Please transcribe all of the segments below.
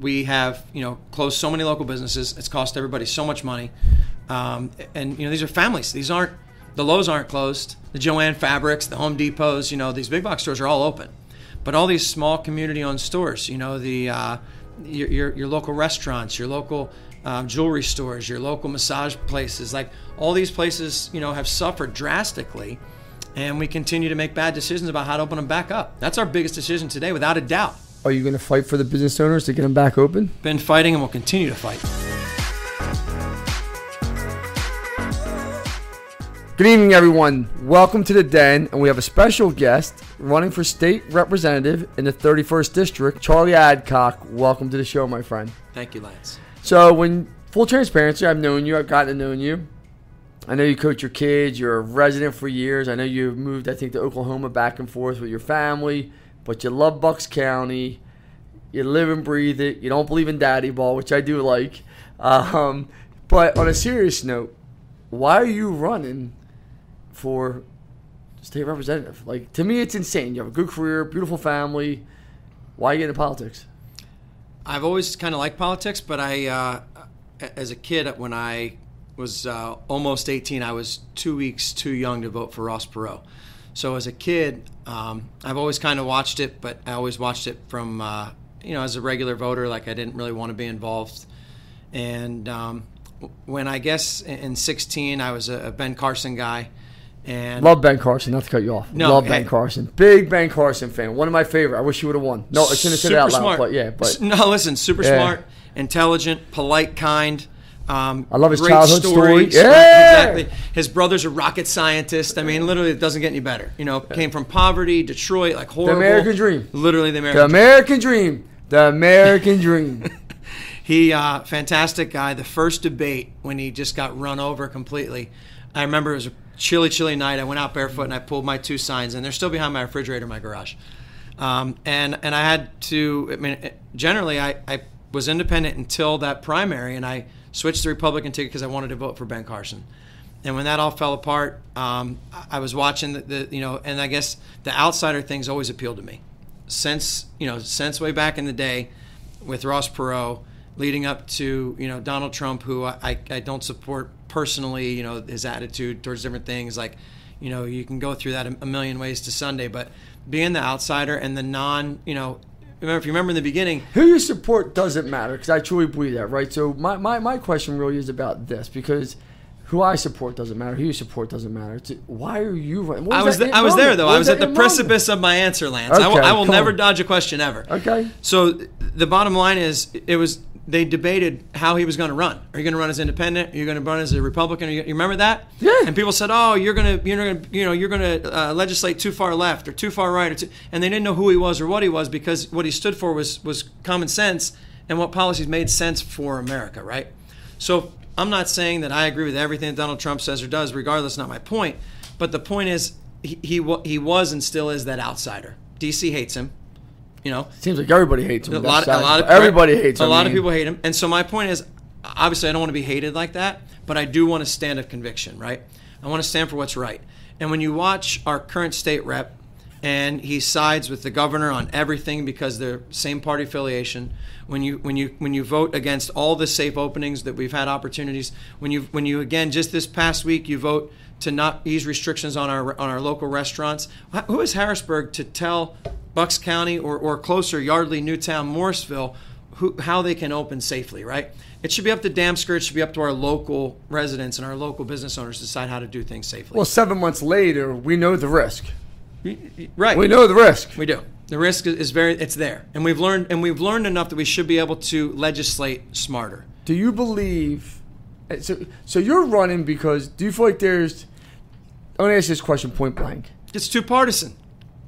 we have you know closed so many local businesses. It's cost everybody so much money, um, and you know these are families. These aren't the Lowe's aren't closed. The Joann Fabrics, the Home Depots, you know these big box stores are all open, but all these small community-owned stores, you know the uh, your, your, your local restaurants, your local um, jewelry stores, your local massage places, like all these places, you know, have suffered drastically, and we continue to make bad decisions about how to open them back up. That's our biggest decision today, without a doubt. Are you going to fight for the business owners to get them back open? Been fighting and will continue to fight. Good evening, everyone. Welcome to the Den, and we have a special guest running for state representative in the 31st district, Charlie Adcock. Welcome to the show, my friend. Thank you, Lance. So, when full transparency, I've known you. I've gotten to know you. I know you coach your kids. You're a resident for years. I know you've moved, I think, to Oklahoma back and forth with your family. But you love Bucks County. You live and breathe it. You don't believe in daddy ball, which I do like. Um, but on a serious note, why are you running for state representative? Like to me, it's insane. You have a good career, beautiful family. Why are you get into politics? I've always kind of liked politics, but I, uh, as a kid, when I was uh, almost 18, I was two weeks too young to vote for Ross Perot. So as a kid, um, I've always kind of watched it, but I always watched it from, uh, you know, as a regular voter. Like I didn't really want to be involved. And um, when I guess in 16, I was a Ben Carson guy. And Love Ben Carson. Not to cut you off. No, Love hey. Ben Carson. Big Ben Carson fan. One of my favorite. I wish he would have won. No, I shouldn't have said it out loud. smart. But yeah, but no, listen, super Yeah. smart, intelligent, polite, kind. Um, I love his childhood story. Yeah. exactly. His brother's a rocket scientist. I mean, literally, it doesn't get any better. You know, came from poverty, Detroit, like horrible. the. American dream. Literally, the American. The American. American dream. The American dream. He, uh, fantastic guy. The first debate when he just got run over completely. I remember it was a chilly, chilly night. I went out barefoot and I pulled my two signs, and they're still behind my refrigerator in my garage. Um, and and I had to. I mean, generally, I, I was independent until that primary, and I switched the Republican ticket because I wanted to vote for Ben Carson. And when that all fell apart, um, I- was watching the, the you know, and I guess the outsider things always appealed to me. Since you know, since way back in the day, with Ross Perot, leading up to you know Donald Trump, who I, I don't support personally. You know his attitude towards different things, like you know you can go through that a million ways to Sunday, but being the outsider and the non, you know, remember if you remember in the beginning, Who you support doesn't matter because I truly believe that, right? So my, my, my question really is about this because who I support doesn't matter. Who you support doesn't matter. It's, why are you running? I was that th- I was there though. What I was at the precipice of my answer, Lance. I will, I will never on. dodge a question ever. Okay. So the bottom line is, it was they debated how he was going to run. Are you going to run as independent? Are you going to run as a Republican? Are you, you remember that? Yeah. And people said, "Oh, you're going to, you're going to, you know, you're going to uh, legislate too far left or too far right," or too, and they didn't know who he was or what he was because what he stood for was was common sense and what policies made sense for America, right? So I'm not saying that I agree with everything that Donald Trump says or does, regardless. Not my point. But the point is, he he, he was and still is that outsider. DC hates him. You know, Seems like everybody hates him. a lot, that a lot of everybody hates a him. lot I of people hate him, and so my point is, obviously, I don't want to be hated like that, but I do want to stand of conviction, right? I want to stand for what's right. And when you watch our current state rep, and he sides with the governor on everything because they're same party affiliation. When you when you when you vote against all the safe openings that we've had opportunities, when you when you again just this past week you vote to not ease restrictions on our on our local restaurants. Who is Harrisburg to tell Bucks County or, or closer Yardley, Newtown, Morrisville who, how they can open safely, right? It should be up to Damsker. It should be up to our local residents and our local business owners to decide how to do things safely. Well, seven months later, we know the risk. Right. We know the risk. We do. The risk is- is very it's there. And we've learned and we've learned enough that we should be able to legislate smarter. Do you believe? eh, So, so you're running because do you feel like there's? I want to ask this question point blank. It's too partisan.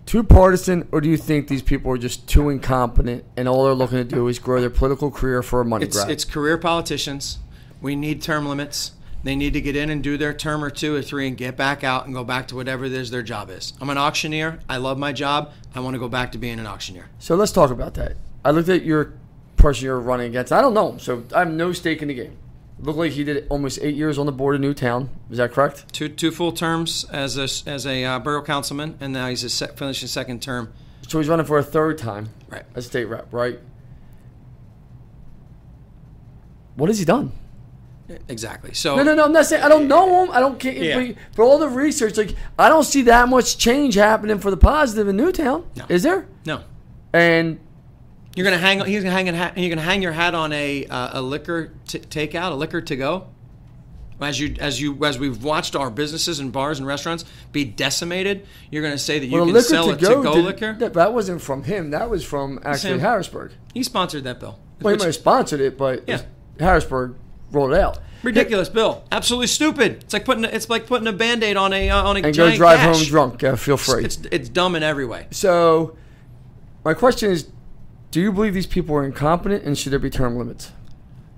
Too partisan, or do you think these people are just too incompetent and all they're looking to do is grow their political career for a money It's grab? it's career politicians. We need term limits. They need to get in and do their term or two or three and get back out and go back to whatever it is their job is. I'm an auctioneer. I love my job. I want to go back to being an auctioneer. so let's talk about that. I looked at your person you're running against. I don't know him, so I have no stake in the game. Looked like he did almost eight years on the board of Newtown. Is that correct? Two two full terms as a as a uh, borough councilman, and now he's a se- finishing second term. So he's running for a third time Right. as a state rep, right? what has he done? Exactly. So No, no, no. I'm not saying I don't know him. I don't care. Yeah. But all the research, like I don't see that much change happening for the positive in Newtown. No. Is there? no. And You're gonna hang. You're gonna hang. a hat- You're gonna hang your hat on a uh, a liquor t- takeout, a liquor to go. As you as you as we've watched our businesses and bars and restaurants be decimated, you're gonna say that you well, can sell to a go, to go did- liquor. That, that wasn't from him. That was from actually Sam. Harrisburg. He sponsored that bill. Well, he might have sponsored it, but Yeah. Harrisburg rolled it out. ridiculous bill. Absolutely stupid. It's like putting a- it's like putting a band-aid on a uh, on a And go drive gash. home drunk. Yeah, feel free. It's it's dumb in every way. So, my question is, do you believe these people are incompetent, and should there be term limits?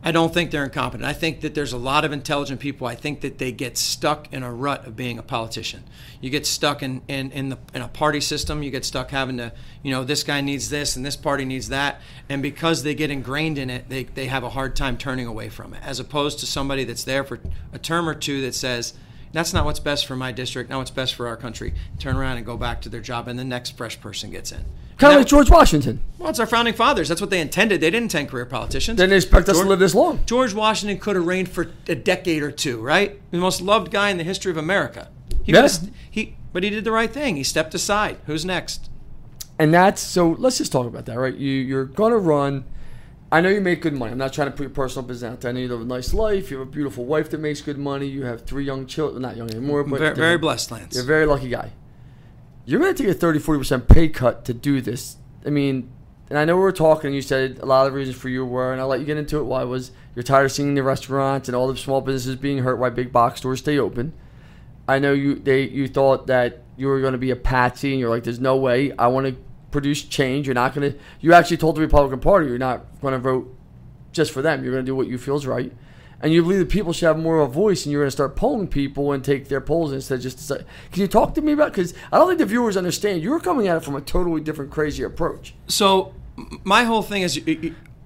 I don't think they're incompetent. I think that there's a lot of intelligent people. I think that they get stuck in a rut of being a politician. You get stuck in, in, in, the, in a party system. You get stuck having to, you know, this guy needs this and this party needs that. And because they get ingrained in it, they, they have a hard time turning away from it. As opposed to somebody that's there for a term or two that says, that's not what's best for my district, Now what's best for our country. Turn around and go back to their job, and the next fresh person gets in. Kind of like George Washington. well, it's our founding fathers. That's what they intended. They didn't intend career politicians. They Didn't expect us to live this long. George Washington could have reigned for a decade or two, right? The most loved guy in the history of America. He Yeah. was- he, but he did the right thing. He stepped aside. Who's next? And that's so. Let's just talk about that, right? You you're gonna run. I know you make good money. I'm not trying to put your personal business out there. I know you live a nice life. You have a beautiful wife that makes good money. You have three young children. Not young anymore, but very, very blessed, Lance. You're a very lucky guy. You're going to take a 30, 40% pay cut to do this. I mean, and I know we were talking, you said a lot of the reasons for you were, and I'll let you get into it why was you're tired of seeing the restaurants and all the small businesses being hurt, why big box stores stay open. I know you they you thought that you were going to be a patsy, and you're like, there's no way. I want to produce change. You're not going to. You actually told the Republican Party you're not going to vote just for them. You're going to do what you feel is right. And you believe that people should have more of a voice, and you're going to start polling people and take their polls instead of just decide. Can you talk to me about? Because I don't think the viewers understand. You're coming at it from a totally different, crazy approach. So, my whole thing is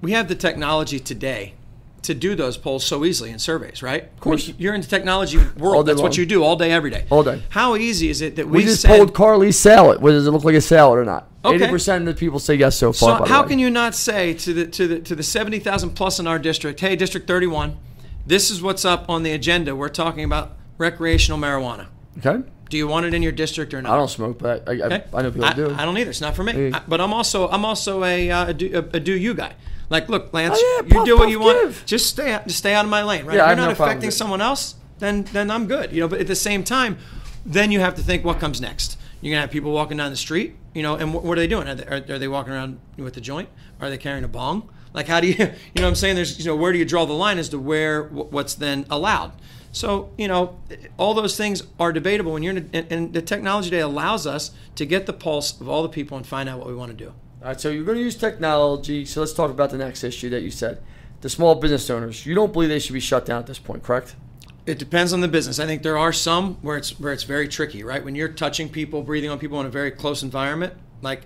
we have the technology today to do those polls so easily in surveys, right? Of course. You're in the technology world. That's what you do all day, every day. All day. How easy is it that we, We just send- polled Carly's salad. Does it look like a salad or not? Okay. Eighty percent of the people say yes so far. So how can you not say to the to the to the seventy thousand plus in our district, hey, District thirty one, this is what's up on the agenda. We're talking about recreational marijuana. Okay. Do you want it in your district or not? I don't smoke, but I, I, Okay? I know people I, do. I don't either. It's not for me. Yeah. I- but I'm also I'm also a uh, a, do, a, a do you guy. Like, look, Lance, Oh, yeah, you puff, do what puff, you want. give. Just stay out, just stay out of my lane, right? Yeah, I if you're no not problem affecting someone else, then then I'm good. You know, but at the same time, then you have to think what comes next. You're gonna have people walking down the street, you know, and what, what are they doing? Are they, are, are they walking around with a joint? Are they carrying a bong? Like, how do you, you know, what I'm saying? There's, you know, where do you draw the line as to where what's then allowed? So, you know, all those things are debatable when you're in, a, and, the technology day allows us to get the pulse of all the people and find out what we want to do. All right, so you're going to use technology. So let's talk about the next issue that you said. The small business owners. You don't believe they should be shut down at this point, correct? It depends on the business. I think there are some where it's where it's very tricky, right? When you're touching people, breathing on people in a very close environment, like,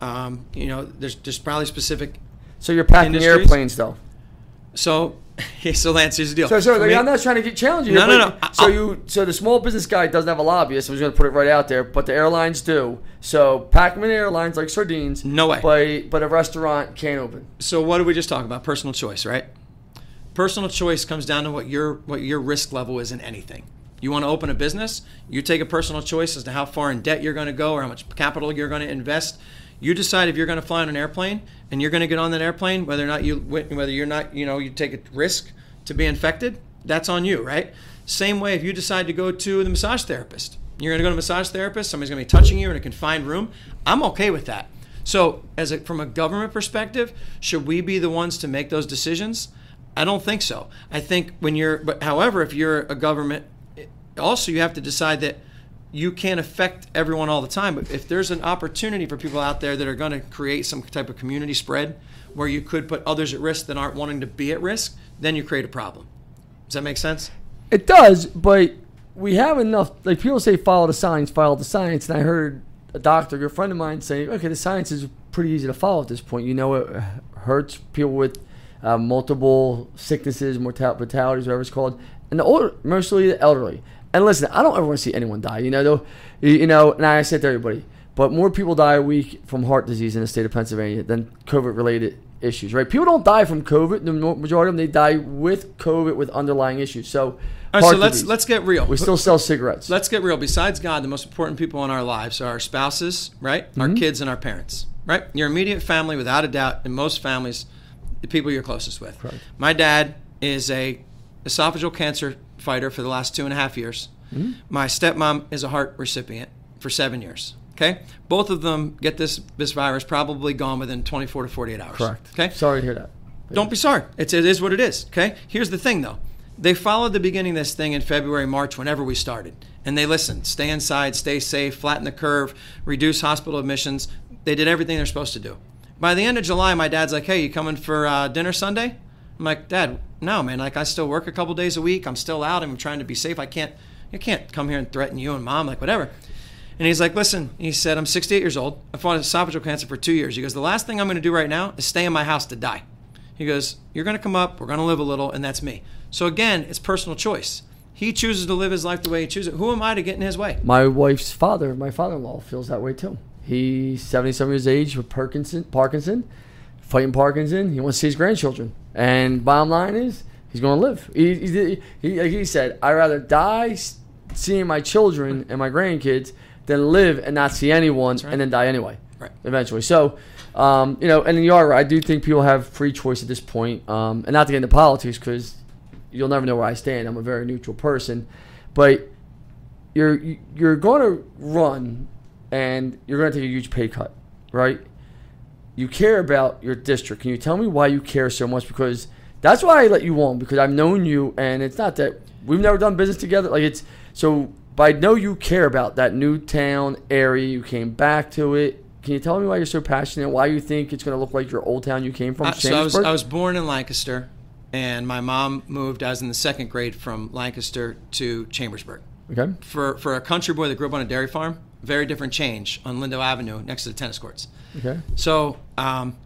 um, you know, there's there's probably specific. So you're packing Industries? airplanes, though. So, so Lance, here's the deal. So, so like, me- I'm not trying to get challenging. No, no, no. So I'll- you, so the small business guy doesn't have a lobbyist. I'm just going to put it right out there, but the airlines do. So Pac-Man Airlines, like sardines, No way. But but a restaurant can't open. So what did we just talk about? Personal choice, right? Personal choice comes down to what your what your risk level is in anything. You want to open a business, you take a personal choice as to how far in debt you're going to go or how much capital you're going to invest. You decide if you're going to fly on an airplane and you're going to get on that airplane, whether or not you whether you're not you know you take a risk to be infected. That's on you, right? Same way if you decide to go to the massage therapist, you're going to go to a massage therapist. Somebody's going to be touching you in a confined room. I'm okay with that. So, as a, from a government perspective, should we be the ones to make those decisions? I don't think so. I think when you're, but however, if you're a government, also you have to decide that you can't affect everyone all the time. But if there's an opportunity for people out there that are going to create some type of community spread where you could put others at risk that aren't wanting to be at risk, then you create a problem. Does that make sense? It does, but we have enough. Like people say, follow the science, follow the science. And I heard a doctor, a friend of mine, say, okay, the science is pretty easy to follow at this point. You know, it hurts people with uh, multiple sicknesses, mortalities, whatever it's called, and the older, mostly the elderly. And listen, I don't ever want to see anyone die. You know, though, you know, and I said to everybody, but more people die a week from heart disease in the state of Pennsylvania than COVID-related issues, right? People don't die from COVID. The majority of them they die with COVID with underlying issues. So, All right, so let's disease. let's get real. we still sell cigarettes. Let's get real. Besides God, the most important people in our lives are our spouses, right? Our Mm-hmm. kids and our parents, right? Your immediate family, without a doubt, in most families, the people you're closest with. Correct. My dad is a esophageal cancer fighter for the last two and a half years. Mm-hmm. My stepmom is a heart recipient for seven years. Okay, both of them get this this virus probably gone within 24 to 48 hours. Correct. Okay, Sorry to hear that. don't be sorry. It's, it is what it is. Okay. Here's the thing, though. They followed the beginning of this thing in February, March, whenever we started, and they listened. Stay inside, stay safe, flatten the curve, reduce hospital admissions. They did everything they're supposed to do. By the end of July, my dad's like, "Hey, you coming for uh, dinner Sunday?" I'm like, "Dad, no, man. Like, I still work a couple days a week. I'm still out. I'm trying to be safe. I can't, I can't come here and threaten you and mom. Like, whatever." And he's like, listen, he said, I'm 68 years old. I fought esophageal cancer for two years. He goes, the last thing I'm going to do right now is stay in my house to die. He goes, you're going to come up, we're going to live a little, and that's me. So again, it's personal choice. He chooses to live his life the way he chooses. Who am I to get in his way? My wife's father, my father-in-law, feels that way too. He's 77 years of age with Parkinson, Parkinson, fighting Parkinson. He wants to see his grandchildren. And bottom line is, he's going to live. He, he, he, like he said, I'd rather die seeing my children and my grandkids than live and not see anyone right. and then die anyway. Right. Eventually. So, um, you know, and you are right. I do think people have free choice at this point. Um, and not to get into politics because you'll never know where I stand. I'm a very neutral person. But you're you're going to run and you're going to take a huge pay cut, right? You care about your district. Can you tell me why you care so much? Because that's why I let you on because I've known you, and it's not that we've never done business together. Like it's so, but I know you care about that Newtown area. You came back to it. Can you tell me why you're so passionate? Why you think it's going to look like your old town you came from? Uh, so I was, I was born in Lancaster, and my mom moved, I was in the second grade from Lancaster to Chambersburg. okay. For, for a country boy that grew up on a dairy farm, very different change on Lindo Avenue next to the tennis courts. Okay. So um,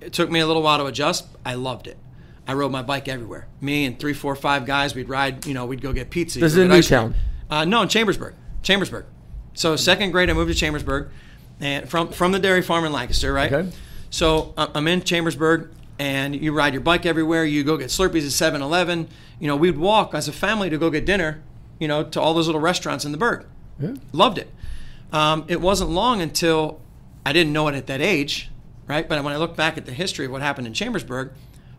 it took me a little while to adjust. I loved it. I rode my bike everywhere. Me and three, four, five guys, we'd ride. You know, we'd go get pizza. This is in. Newtown. Uh, no, in Chambersburg. Chambersburg. So second grade, I moved to Chambersburg, and from from the dairy farm in Lancaster, right? Okay. So uh, I'm in Chambersburg, and you ride your bike everywhere. You go get Slurpees at 7-Eleven. You know, we'd walk as a family to go get dinner. You know, to all those little restaurants in the Berg. Yeah. Loved it. Um, it wasn't long until I didn't know it at that age, right? But when I look back at the history of what happened in Chambersburg,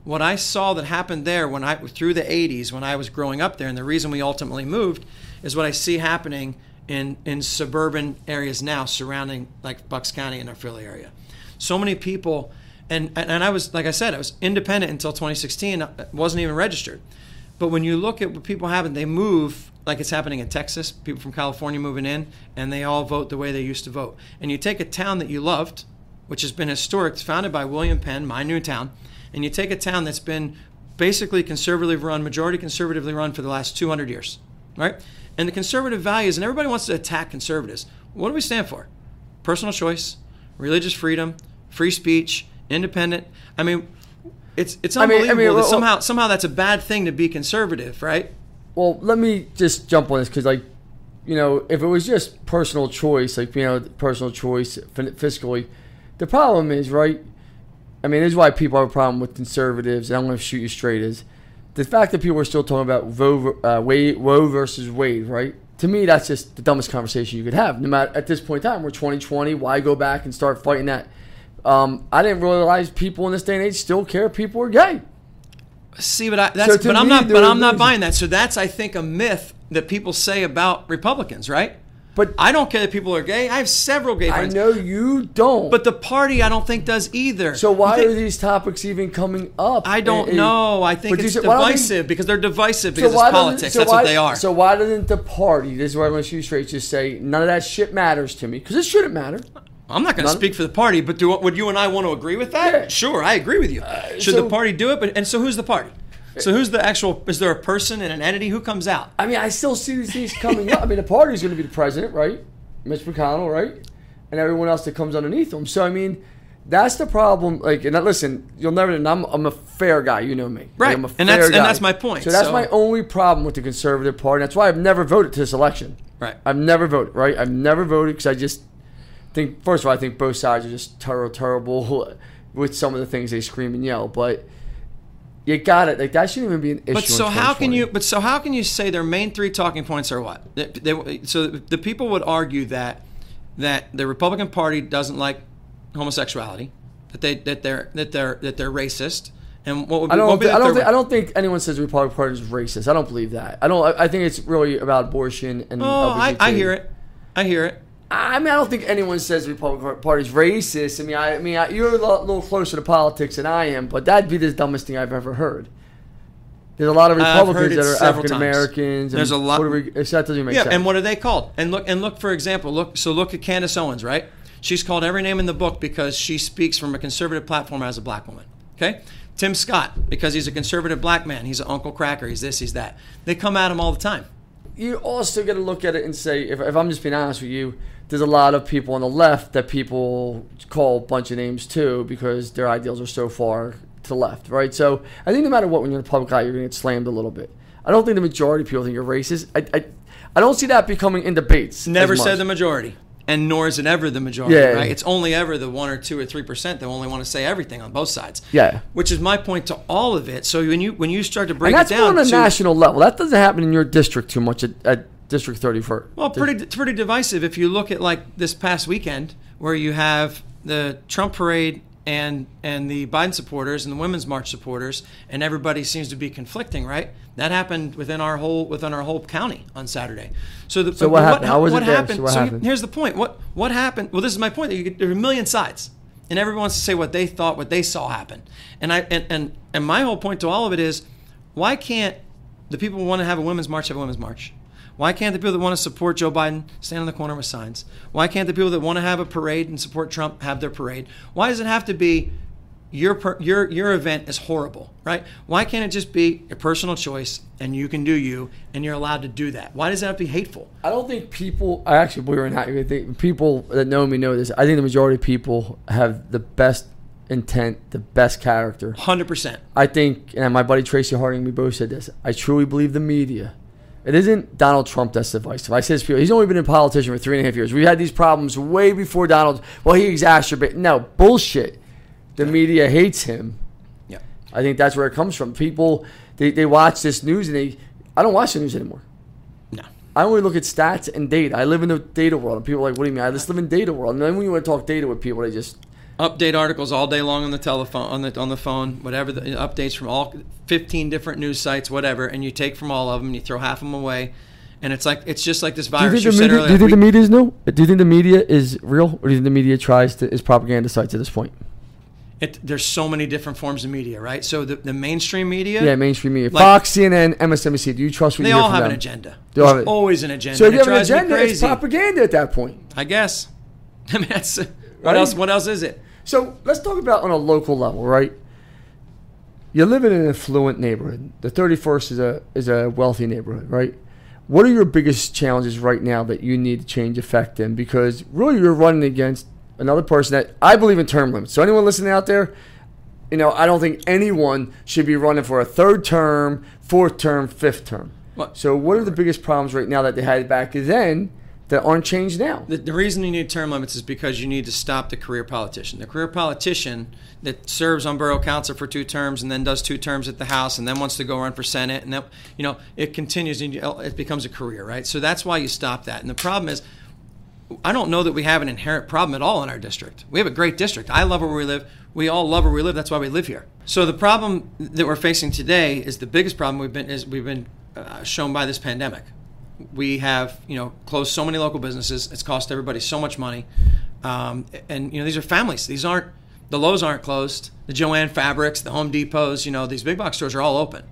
what I saw that happened there when I through the 80s when I was growing up there, and the reason we ultimately moved is what I see happening in in suburban areas now surrounding like Bucks County and our Philly area. So many people, and and I was like I said, I was independent until 2016. I wasn't even registered. But when you look at what people have, and they move like it's happening in Texas, people from California moving in, and they all vote the way they used to vote. And you take a town that you loved, which has been historic, founded by William Penn, my Newtown, and you take a town that's been basically conservatively run, majority conservatively run for the last 200 years, right? And the conservative values, and everybody wants to attack conservatives. What do we stand for? Personal choice, religious freedom, free speech, independent. I mean, it's it's I mean- I unbelievable mean, that well- somehow somehow that's a bad thing to be conservative, right? Well, let me just jump on this because, like, you know, if it was just personal choice, like you know, personal choice fiscally, the problem is right. I mean, this is why people have a problem with conservatives. And I'm going to shoot you straight. Is the fact that people are still talking about uh, Roe versus Wade, right? To me, that's just the dumbest conversation you could have. No matter at this point in time, we're 2020. Why go back and start fighting that? Um, I didn't realize people in this day and age still care if people are gay. See, but I, that's So but I'm not but I'm not buying that. So that's I think a myth that people say about Republicans, right? But I don't care that people are gay. I have several gay friends. I know you don't. But the party I don't think does either. So why think- are these topics even coming up? I don't know. I think it's why don't they- divisive because they're divisive so because why it's politics. so That's why- what they are. So why doesn't the party? This is where I'm going to shoot you straight. Just say none of that shit matters to me because it shouldn't matter. I'm not going to speak for the party, but do would you and I want to agree with that? Yeah. Uh, Sure, I agree with you. Should so- the party do it? But and so who's the party? So who's the actual? Is there a person and an entity who comes out? I mean, I still see these things coming up. I mean, the party's going to be the president, right? Mitch McConnell, right? And everyone else that comes underneath them. So I mean, that's the problem. Like, and listen, you'll never. And I'm, I'm a fair guy. You know me. Like, Right. I'm a And that's- fair and that's my point. So that's So- my only problem with the conservative party. That's why I've never voted to this election. Right. I've never voted. Right. I've never voted because I just think. First of all, I think both sides are just terrible, terrible. with some of the things they scream and yell. But you got it. Like that shouldn't even be an issue. But so how can you? But so how can you say their main three talking points are what? They, they, so the people would argue that that the Republican Party doesn't like homosexuality, that they that they're that they're that they're racist, and what would be, I don't. be Think, I don't. Think. I don't think anyone says the Republican Party is racist. I don't believe that. I don't. I, I think it's really about abortion and. Oh, I, I hear it. I hear it. I mean, I don't think anyone says the Republican Party's racist. I mean, I, I mean, I, you're a little closer to politics than I am, but that'd be the dumbest thing I've ever heard. There's a lot of Republicans that are African Americans. There's a lot- What do we, that doesn't make Yeah, sense. and what are they called? And look and look for example, look so look at Candace Owens, right? She's called every name in the book because she speaks from a conservative platform as a black woman. Okay? Tim Scott, because he's a conservative black man, he's an Uncle Cracker, he's this, he's that. They come at him all the time. you also got to look at it and say, if, if I'm just being honest with you, there's a lot of people on the left that people call a bunch of names too because their ideals are so far to the left, right? So I think no matter what, when you're in the public eye, you're going to get slammed a little bit. I don't think the majority of people think you're racist. I, I, I don't see that becoming in debates. Never said the majority. And nor is it ever the majority, Yeah. right? It's only ever the one or two or three percent that only want to say everything on both sides. Yeah. Which is my point to all of it. So when you when you start to break And that's it down on a to, national level. That doesn't happen in your district too much at, at District 34. Well, pretty it's pretty divisive if you look at like this past weekend where you have the Trump parade and and the Biden supporters and the Women's March supporters and everybody seems to be conflicting, right? That happened within our whole within our whole county on Saturday. So the So what happened? How was what it there? happened? So what happened? here's the point. What what happened? Well, this is my point. That you get, there are a million sides, and everyone wants to say what they thought, what they saw happen. And I and and, and my whole point to all of it is, why can't the people who want to have a women's march have a women's march? Why can't the people that want to support Joe Biden stand on the corner with signs? Why can't the people that want to have a parade and support Trump have their parade? Why does it have to be your per, your your event is horrible, right? Why can't it just be a personal choice and you can do you and you're allowed to do that? Why does that have to be hateful? I don't think people. I actually believe it or not, I think people that know me know this. I think the majority of people have the best intent, the best character. Hundred percent. I think, and my buddy Tracy Harding, we both said this. I truly believe the media. It isn't Donald Trump that's divisive. I say this to people. He's only been a politician for three and a half years. We had these problems way before Donald. Well, he exacerbated. No bullshit. The media hates him. Yeah. I think that's where it comes from. People they, they watch this news and they. I don't watch the news anymore. No. I only look at stats and data. I live in the data world, and people are like, "What do you mean?" I just live in data world. And then when you want to talk data with people, they just update articles all day long on the telephone on the on the phone whatever the updates from all 15 different news sites whatever and you take from all of them and you throw half of them away and it's like it's just like this Do you virus think, you, the media, do you think the media is new? Do you think the media is real, or do you think the media tries to is propaganda sites at this point? it, there's so many different forms of media right so the, the mainstream media Yeah, mainstream media, Like- Fox, CNN, MSNBC. Do you trust what they you all have them? an agenda They all there's have always an agenda So if you have an agenda, it's propaganda at that point. i guess i mean that's what Right? else what else is it So let's talk about on a local level, right? You live in an affluent neighborhood. The 31st is a is a wealthy neighborhood, right? What are your biggest challenges right now that you need to change effect in? Because really, you're running against another person that I believe in term limits. So anyone listening out there, you know, I don't think anyone should be running for a third term, fourth term, fifth term. What- So what are the biggest problems right now that they had back then that aren't changed now? The, the reason you need term limits is because you need to stop the career politician. The career politician that serves on borough council for two terms and then does two terms at the House and then wants to go run for Senate and then you know it continues and it becomes a career, right? So that's why you stop that. And the problem is, I don't know that we have an inherent problem at all in our district. We have a great district. I love where we live. We all love where we live. That's why we live here. So the problem that we're facing today is the biggest problem we've been is we've been uh, shown by this pandemic. We have you know closed so many local businesses. It's cost everybody so much money, um, and you know these are families. These aren't the Lowe's aren't closed. The Joann Fabrics, the Home Depots. You know these big box stores are all open,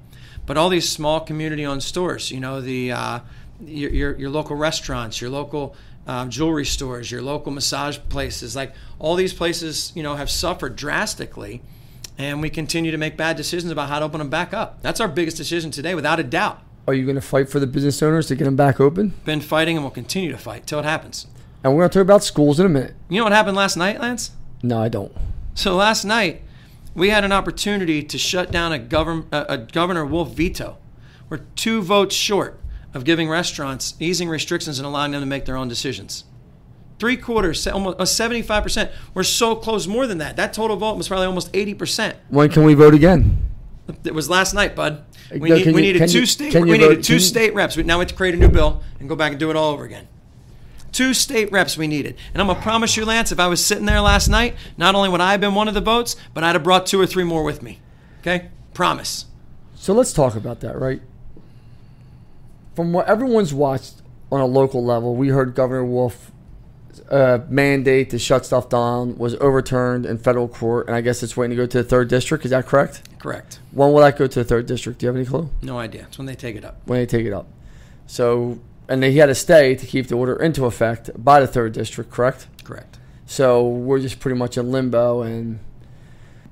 but all these small community-owned stores. You know the uh, your, your your local restaurants, your local um, jewelry stores, your local massage places, like all these places, you know, have suffered drastically, and we continue to make bad decisions about how to open them back up. That's our biggest decision today, without a doubt. Are you going to fight for the business owners to get them back open? Been fighting and will continue to fight till it happens. And we're going to talk about schools in a minute. You know what happened last night, Lance? No, I don't. So last night, we had an opportunity to shut down a, govern, a, a Governor Wolf veto. We're two votes short of giving restaurants easing restrictions and allowing them to make their own decisions. three quarters, almost uh, seventy-five percent. We're so close, more than that. That total vote was probably almost eighty percent. When can we vote again? It was last night, bud. Uh, we, No, need, we you- needed two you- state. We vote- needed two can you- state reps. We, now we have to create a new bill and go back and do it all over again. Two state reps we needed, and I'm gonna promise you, Lance, if I was sitting there last night, not only would I have been one of the votes, but I'd have brought two or three more with me. Okay, promise. So let's talk about that, right? From what everyone's watched on a local level, we heard Governor Wolf uh, mandate to shut stuff down was overturned in federal court, and I guess it's waiting to go to the third district. Is that correct? Correct. When will that go to the third district? Do you have any clue? No idea. It's when they take it up. When they take it up. So, and he had to stay to keep the order into effect by the third district, correct? Correct. So we're just pretty much in limbo. And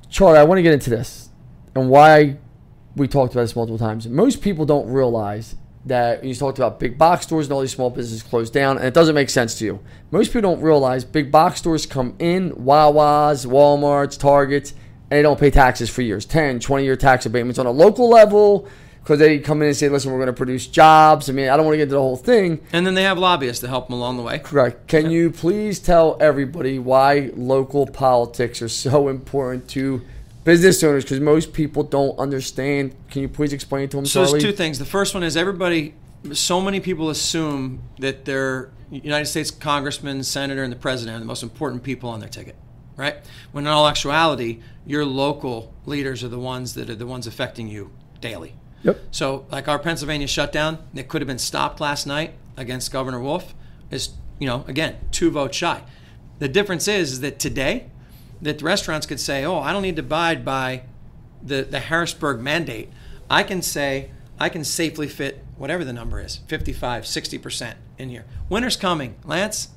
Charlie, I want to get into this and why we talked about this multiple times. Most people don't realize that you talked about big box stores and all these small businesses closed down, and it doesn't make sense to you. Most people don't realize big box stores come in, Wawa's, Walmart's, Targets, and they don't pay taxes for years 10, 20 year tax abatements on a local level because they come in and say, listen, we're going to produce jobs. I mean, I don't want to get into the whole thing. And then they have lobbyists to help them along the way. Correct. Can you please tell everybody why local politics are so important to business owners? Because most people don't understand. Can you please explain to them, So Charlie? there's two things. The first one is everybody. So many people assume that their United States congressman, senator, and the president are the most important people on their ticket, right? When in all actuality, your local leaders are the ones that are the ones affecting you daily. Yep. So, like our Pennsylvania shutdown, that could have been stopped last night against Governor Wolf, is you know again two votes shy. The difference is, is that today, that restaurants could say, "Oh, I don't need to abide by the the Harrisburg mandate. I can say I can safely fit whatever the number is, 55, 60 percent in here. Winter's coming, Lance.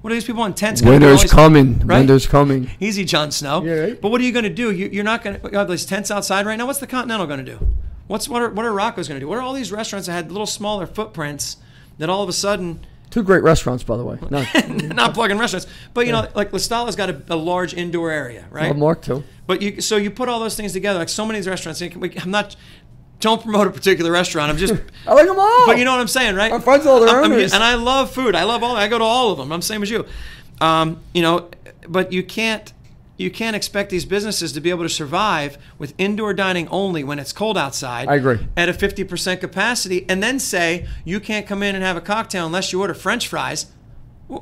What are these people in tents? Winter's these- coming. right? Winter's coming. Easy, Jon Snow. Yeah, right. But what are you going to do? You, you're not going to have these tents outside right now. What's the Continental going to do? What's what are what are Rocco's going to do? What are all these restaurants that had little smaller footprints that all of a sudden Two great restaurants, by the way. No, not plugging restaurants, but you know, like La Stalla's got a, a large indoor area, right? love Mark too. But you so you put all those things together. Like so many of these restaurants, I'm not. Don't promote a particular restaurant. I'm just. I like them all. But you know what I'm saying, right? I'm friends with all their I'm- owners. and I love food. I love all. I go to all of them. I'm same as you. Um, you know, but you can't you can't expect these businesses to be able to survive with indoor dining only when it's cold outside. I agree. At a 50% capacity, and then say you can't come in and have a cocktail unless you order French fries.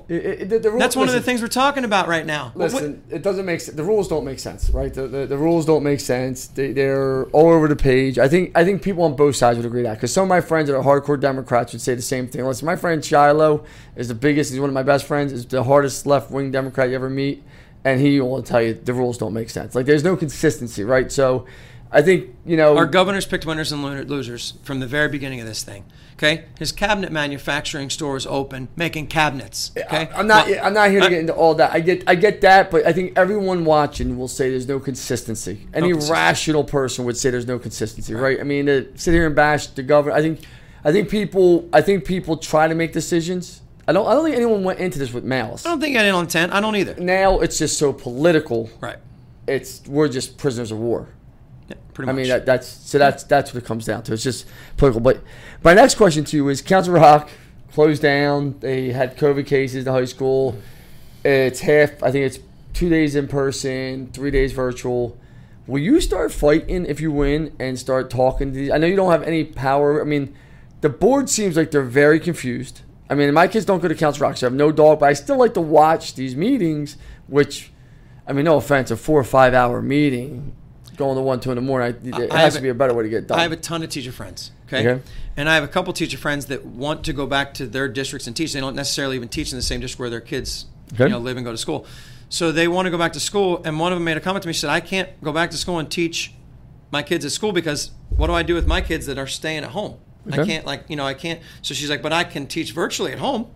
It- it- the- the rule- That's one of the things we're talking about right now. What- Listen, it doesn't make sense. The rules don't make sense, right? The, the, the rules don't make sense. They, they're all over the page. I think I think people on both sides would agree that because some of my friends that are hardcore Democrats would say the same thing. Listen, my friend Shiloh is the biggest. He's one of my best friends. Is the hardest left wing Democrat you ever meet, and he will tell you the rules don't make sense. Like there's no consistency, right? So, I think you know Our governors picked winners and losers from the very beginning of this thing. Okay, his cabinet manufacturing store is open, making cabinets. Okay, I'm not. Well, I'm not here to get into all that. I get. I get that, but I think everyone watching will say there's no consistency. Any consistency. rational person would say there's no consistency, right? I mean, to sit here and bash the governor, I think. I think people. I think people try to make decisions. I don't. I don't think anyone went into this with malice. I don't think I had intent. I don't either. Now it's just so political. Right. It's we're just prisoners of war. Yeah, pretty much. I mean that, that's so that's that's what it comes down to. It's just political. But my next question to you is: Council Rock closed down. They had COVID cases in the high school. It's half. I think it's two days in person, three days virtual. Will you start fighting if you win and start talking to these? I know you don't have any power. I mean, the board seems like they're very confused. I mean, my kids don't go to Council Rock, so I have no dog, but I still like to watch these meetings, which, I mean, no offense, a four or five hour meeting going to one, two in the morning, I, it I has to be a better way to get done. I have a ton of teacher friends. Okay? Okay. And I have a couple teacher friends that want to go back to their districts and teach. They don't necessarily even teach in the same district where their kids, Okay. you know, live and go to school. So they want to go back to school. And one of them made a comment to me. She said, "I can't go back to school and teach my kids at school because what do I do with my kids that are staying at home? I can't like you know I can't." So she's like, "But I can teach virtually at home,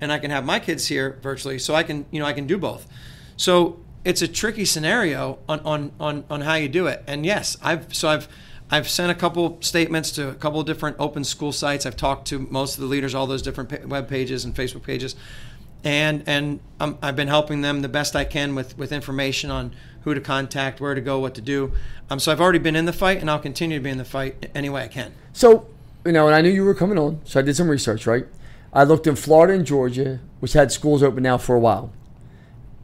and I can have my kids here virtually, so I can you know I can do both." So it's a tricky scenario on, on, on, on how you do it. And yes, I've so I've I've sent a couple statements to a couple of different open school sites. I've talked to most of the leaders, all those different web pages and Facebook pages, and and um, I've been helping them the best I can with with information on who to contact, where to go, what to do. Um, so I've already been in the fight, and I'll continue to be in the fight any way I can. So, you know, and I knew you were coming on, so I did some research, right? I looked in Florida and Georgia, which had schools open now for a while.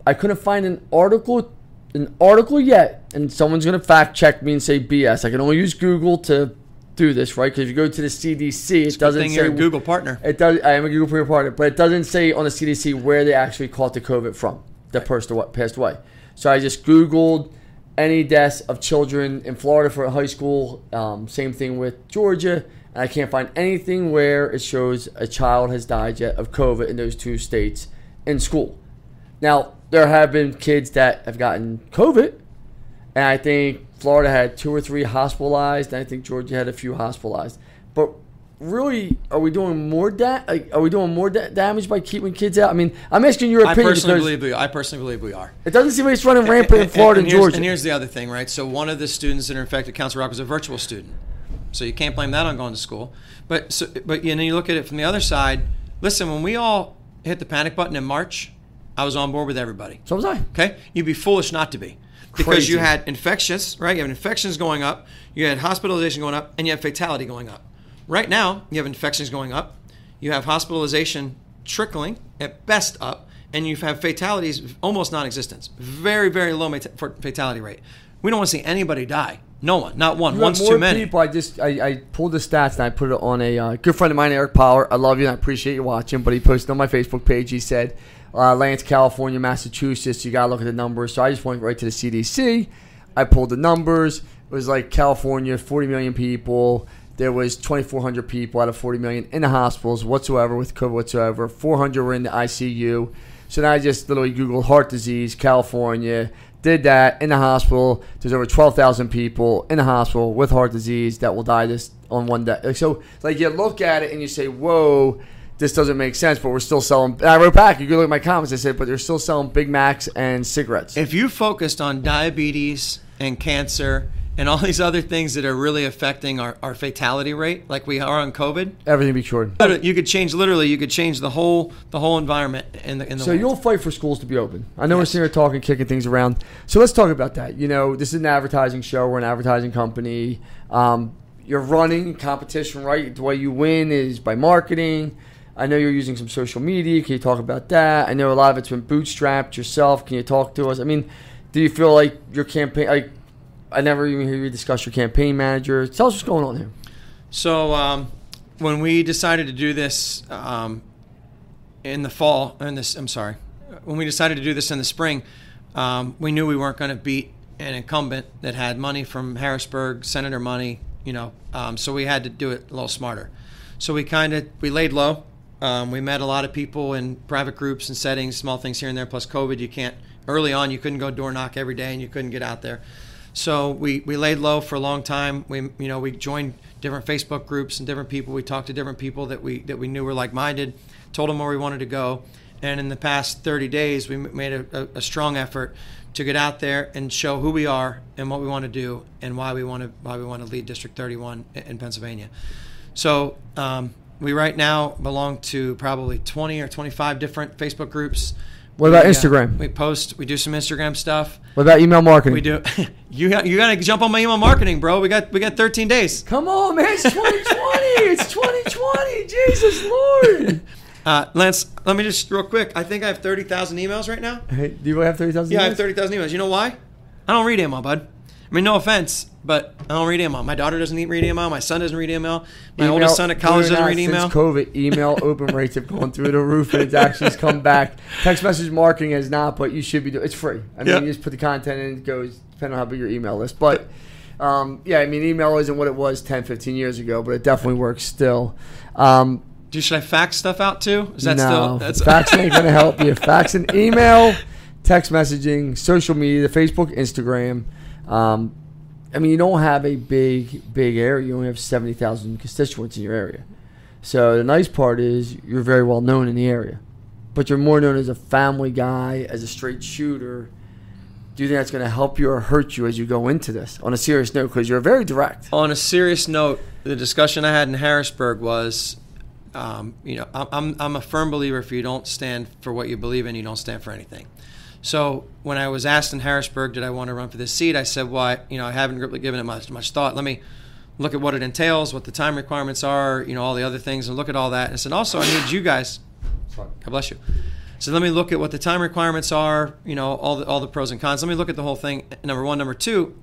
I couldn't find an article an article yet, and someone's going to fact check me and say BS. I can only use Google to do this, right? Because if you go to the CDC, it doesn't say you're a Google partner. It does. I am a Google partner, but it doesn't say on the CDC where they actually caught the COVID from. The person that passed away. So I just Googled any deaths of children in Florida for high school. Um, same thing with Georgia. And I can't find anything where it shows a child has died yet of COVID in those two states in school. Now, there have been kids that have gotten COVID, and I think Florida had two or three hospitalized, and I think Georgia had a few hospitalized. But really, are we doing more da- like, Are we doing more da- damage by keeping kids out? I mean, I'm asking your opinion. I personally believe we. I personally believe we are. it doesn't seem like it's running rampant in Florida and, and, Georgia. and here's the other thing, right? So one of the students that are infected, Council Rock, was a virtual student. So you can't blame that on going to school. But so, but you know, you look at it from the other side. Listen, when we all hit the panic button in March, I was on board with everybody. so was I. Okay, you'd be foolish not to be, because Crazy. you had infectious, right? You have infections going up, you had hospitalization going up, and you have fatality going up. Right now, you have infections going up, you have hospitalization trickling at best up, and you have fatalities almost non-existent. Very, very low for- fatality rate. We don't want to see anybody die. No one, not one. You One's have more too many. people. I just I, I pulled the stats and I put it on a uh, good friend of mine, Eric Power. I love you and I appreciate you watching. But he posted on my Facebook page. He said, uh, "Lance, California, Massachusetts. You gotta look at the numbers." So I just went right to the CDC. I pulled the numbers. It was like California, 40 million people. There was 2,400 people out of 40 million in the hospitals whatsoever with COVID whatsoever. 400 were in the ICU. So then I just literally Googled heart disease, California, did that in the hospital. There's over 12,000 people in the hospital with heart disease that will die this on one day. Like, so, like you look at it and you say, "Whoa, this doesn't make sense." But we're still selling. I wrote back. You can look at my comments. I said, "But they're still selling Big Macs and cigarettes." If you focused on diabetes and cancer and all these other things that are really affecting our, our fatality rate, like we are on COVID, Everything be cured. you could change literally. You could change the whole the whole environment in the in the. So world. you'll fight for schools to be open. I know we're Yes. sitting here talking, kicking things around. So let's talk about that. You know, this is an advertising show. We're an advertising company. Um, you're running competition, right? The way you win is by marketing. I know you're using some social media. Can you talk about that? I know a lot of it's been bootstrapped yourself. Can you talk to us? I mean, do you feel like your campaign? Like, I never even hear you discuss your campaign manager. Tell us what's going on here. So um, when we decided to do this um, in the fall, in this, I'm sorry, when we decided to do this in the spring, um, we knew we weren't going to beat an incumbent that had money from Harrisburg, senator money, you know. Um, so we had to do it a little smarter. So we kind of we laid low. Um, we met a lot of people in private groups and settings, small things here and there. Plus COVID, you can't. Early on, you couldn't go door knock every day, and you couldn't get out there. So we, we laid low for a long time. We you know we joined different Facebook groups and different people. We talked to different people that we that we knew were like minded. Told them where we wanted to go. And in the past 30 days, we made a, a, strong effort to get out there and show who we are and what we want to do and why we want to why we want to lead District 31 in, in Pennsylvania. So um, we right now belong to probably 20 or 25 different Facebook groups. What about We, uh, Instagram? we post. We do some Instagram stuff. What about email marketing? We do. you got you got to jump on my email marketing, bro. We got we got 13 days. Come on, man! It's 2020. it's 2020. Jesus Lord. Uh, Lance, let me just real quick. I think I have 30,000 emails right now. Hey, do you really have thirty thousand? Yeah, I have 30,000 emails. You know why? I don't read email, bud. I mean, no offense, but I don't read email. My daughter doesn't read email. My son doesn't read email. My oldest son at college doesn't read email. Since COVID, email open rates have gone through the roof, and it's actually come back. Text message marketing has not, but you should be doing. It's free. I mean, Yep. you just put the content in, it goes depending on how big your email list. But um, yeah, I mean, email isn't what it was 10, 15 years ago, but it definitely works still. Um, Do should I fax stuff out too? Is that no, still that's fax ain't gonna help you. Fax and email, text messaging, social media, Facebook, Instagram. Um, I mean, you don't have a big, big area. You only have seventy thousand constituents in your area. So the nice part is you're very well known in the area, but you're more known as a family guy, as a straight shooter. Do you think that's going to help you or hurt you as you go into this? On a serious note, because you're very direct. On a serious note, the discussion I had in Harrisburg was, um, you know, I'm I'm a firm believer if you don't stand for what you believe in, you don't stand for anything. So when I was asked in Harrisburg, did I want to run for this seat? I said, "Why? you know, I haven't really given it much much thought. Let me look at what it entails, what the time requirements are, you know, all the other things, and look at all that. And I said, also, I need you guys. God bless you. So let me look at what the time requirements are, you know, all the all the pros and cons. Let me look at the whole thing. Number one, number two,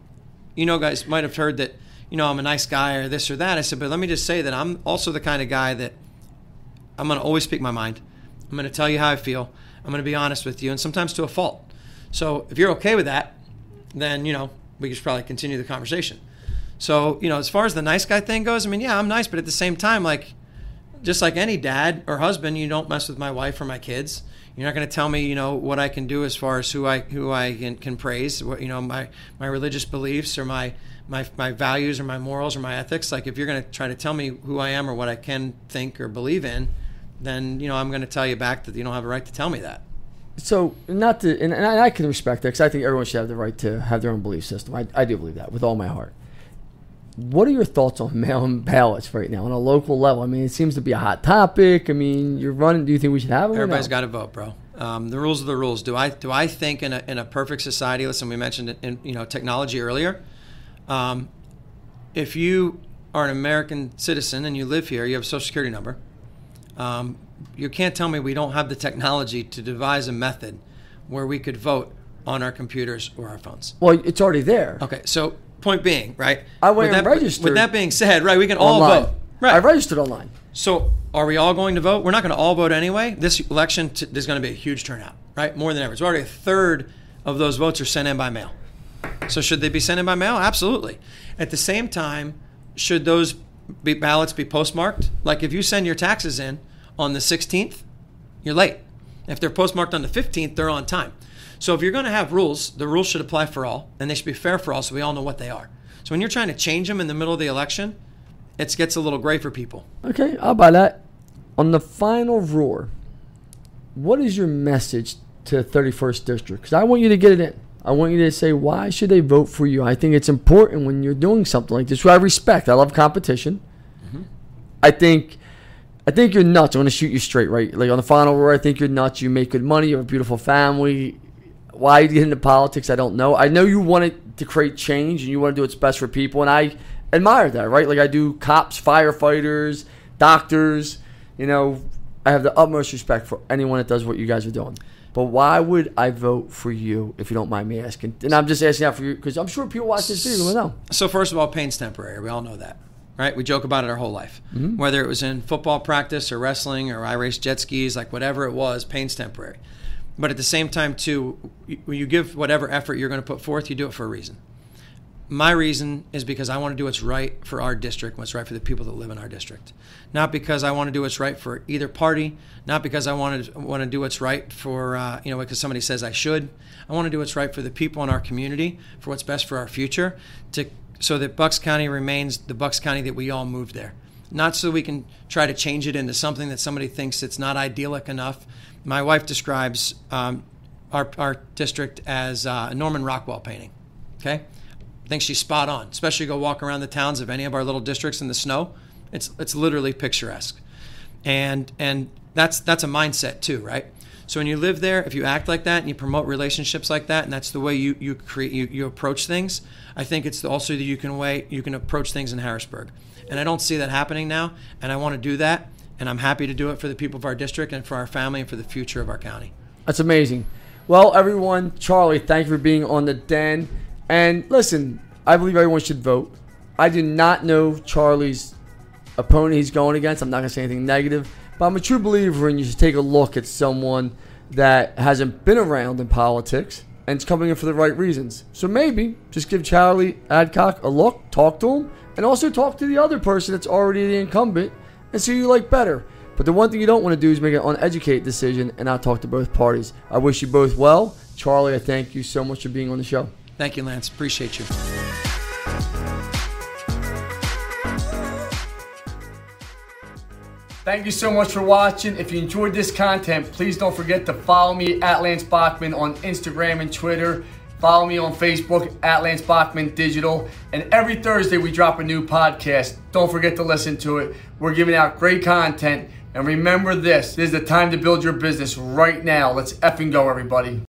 you know, guys might have heard that, you know, I'm a nice guy or this or that. I said, but let me just say that I'm also the kind of guy that I'm going to always speak my mind. I'm going to tell you how I feel. I'm going to be honest with you, and sometimes to a fault. So if you're okay with that, then you know we should probably continue the conversation. So you know, as far as the nice guy thing goes, I mean, yeah, I'm nice, but at the same time, like, just like any dad or husband, you don't mess with my wife or my kids. You're not going to tell me, you know, what I can do as far as who I who I can, can praise, what, you know, my my religious beliefs or my my my values or my morals or my ethics. Like, if you're going to try to tell me who I am or what I can think or believe in, then you know I'm going to tell you back that you don't have a right to tell me that. So not to, and, and I can respect that because I think everyone should have the right to have their own belief system. I, I do believe that with all my heart. What are your thoughts on mail-in ballots right now on a local level? I mean, it seems to be a hot topic. I mean, you're running. Do you think we should have them? Everybody's no? got to vote, bro. Um, the rules are the rules. Do I do I think in a, in a perfect society? Listen, we mentioned it in you know technology earlier. Um, if you are an American citizen and you live here, you have a social security number. Um, you can't tell me we don't have the technology to devise a method where we could vote on our computers or our phones. Well, it's already there. Okay, so point being, right? I went and registered. With that being said, right, we can online. all vote. Right. I registered online. So are we all going to vote? We're not going to all vote anyway. This election, t- there's going to be a huge turnout, right? More than ever. It's already a third of those votes are sent in by mail. So should they be sent in by mail? Absolutely. At the same time, should those be ballots be postmarked? Like if you send your taxes in on the 16th, you're late. If they're postmarked on the 15th, they're on time. So if you're going to have rules, the rules should apply for all, and they should be fair for all, so we all know what they are. So when you're trying to change them in the middle of the election, it gets a little gray for people. Okay, I'll buy that. On the final roar, what is your message to 31st District? Because I want you to get it in. I want you to say why should they vote for you. I think it's important when you're doing something like this. I respect. I love competition. Mm-hmm. I think I think you're nuts. I'm going to shoot you straight, right? Like on the final roar, I think you're nuts. You make good money. You have a beautiful family. Why you get into politics, I don't know. I know you wanted to create change and you want to do what's best for people, and I admire that, right? Like I do cops, firefighters, doctors. You know, I have the utmost respect for anyone that does what you guys are doing. But why would I vote for you if you don't mind me asking? And I'm just asking that for you because I'm sure people watch this video will know. So first of all, pain's temporary. We all know that right? We joke about it our whole life. Mm-hmm. Whether it was in football practice or wrestling or I race jet skis, like whatever it was, pain's temporary. But at the same time, too, when you give whatever effort you're going to put forth, you do it for a reason. My reason is because I want to do what's right for our district, what's right for the people that live in our district. Not because I want to do what's right for either party, not because I want to want to do what's right for uh, you know because somebody says I should. I want to do what's right for the people in our community, for what's best for our future, to so that Bucks County remains the Bucks County that we all moved there. Not so we can try to change it into something that somebody thinks it's not idyllic enough. My wife describes um, our, our district as uh, a Norman Rockwell painting. Okay? Think she's spot on, especially go walk around the towns of any of our little districts in the snow. It's, it's literally picturesque. And, and that's, that's a mindset too, right? So when you live there, if you act like that and you promote relationships like that, and that's the way you you create you, you approach things, I think it's also that you can way you can approach things in Harrisburg. And I don't see that happening now, and I want to do that, and I'm happy to do it for the people of our district and for our family and for the future of our county. That's amazing. Well, everyone, Charlie, thank you for being on the Den. And listen, I believe everyone should vote. I do not know Charlie's opponent he's going against. I'm not going to say anything negative. But I'm a true believer in you should take a look at someone that hasn't been around in politics and is coming in for the right reasons. So maybe just give Charlie Adcock a look, talk to him, and also talk to the other person that's already the incumbent and see who you like better. But the one thing you don't want to do is make an uneducated decision and not talk to both parties. I wish you both well. Charlie, I thank you so much for being on the show. Thank you, Lance. Appreciate you. Thank you so much for watching. If you enjoyed this content, please don't forget to follow me at Lance Bachmann on Instagram and Twitter. Follow me on Facebook at Lance Bachmann Digital. And every Thursday we drop a new podcast. Don't forget to listen to it. We're giving out great content. And remember this, this is the time to build your business right now. Let's effing go, everybody.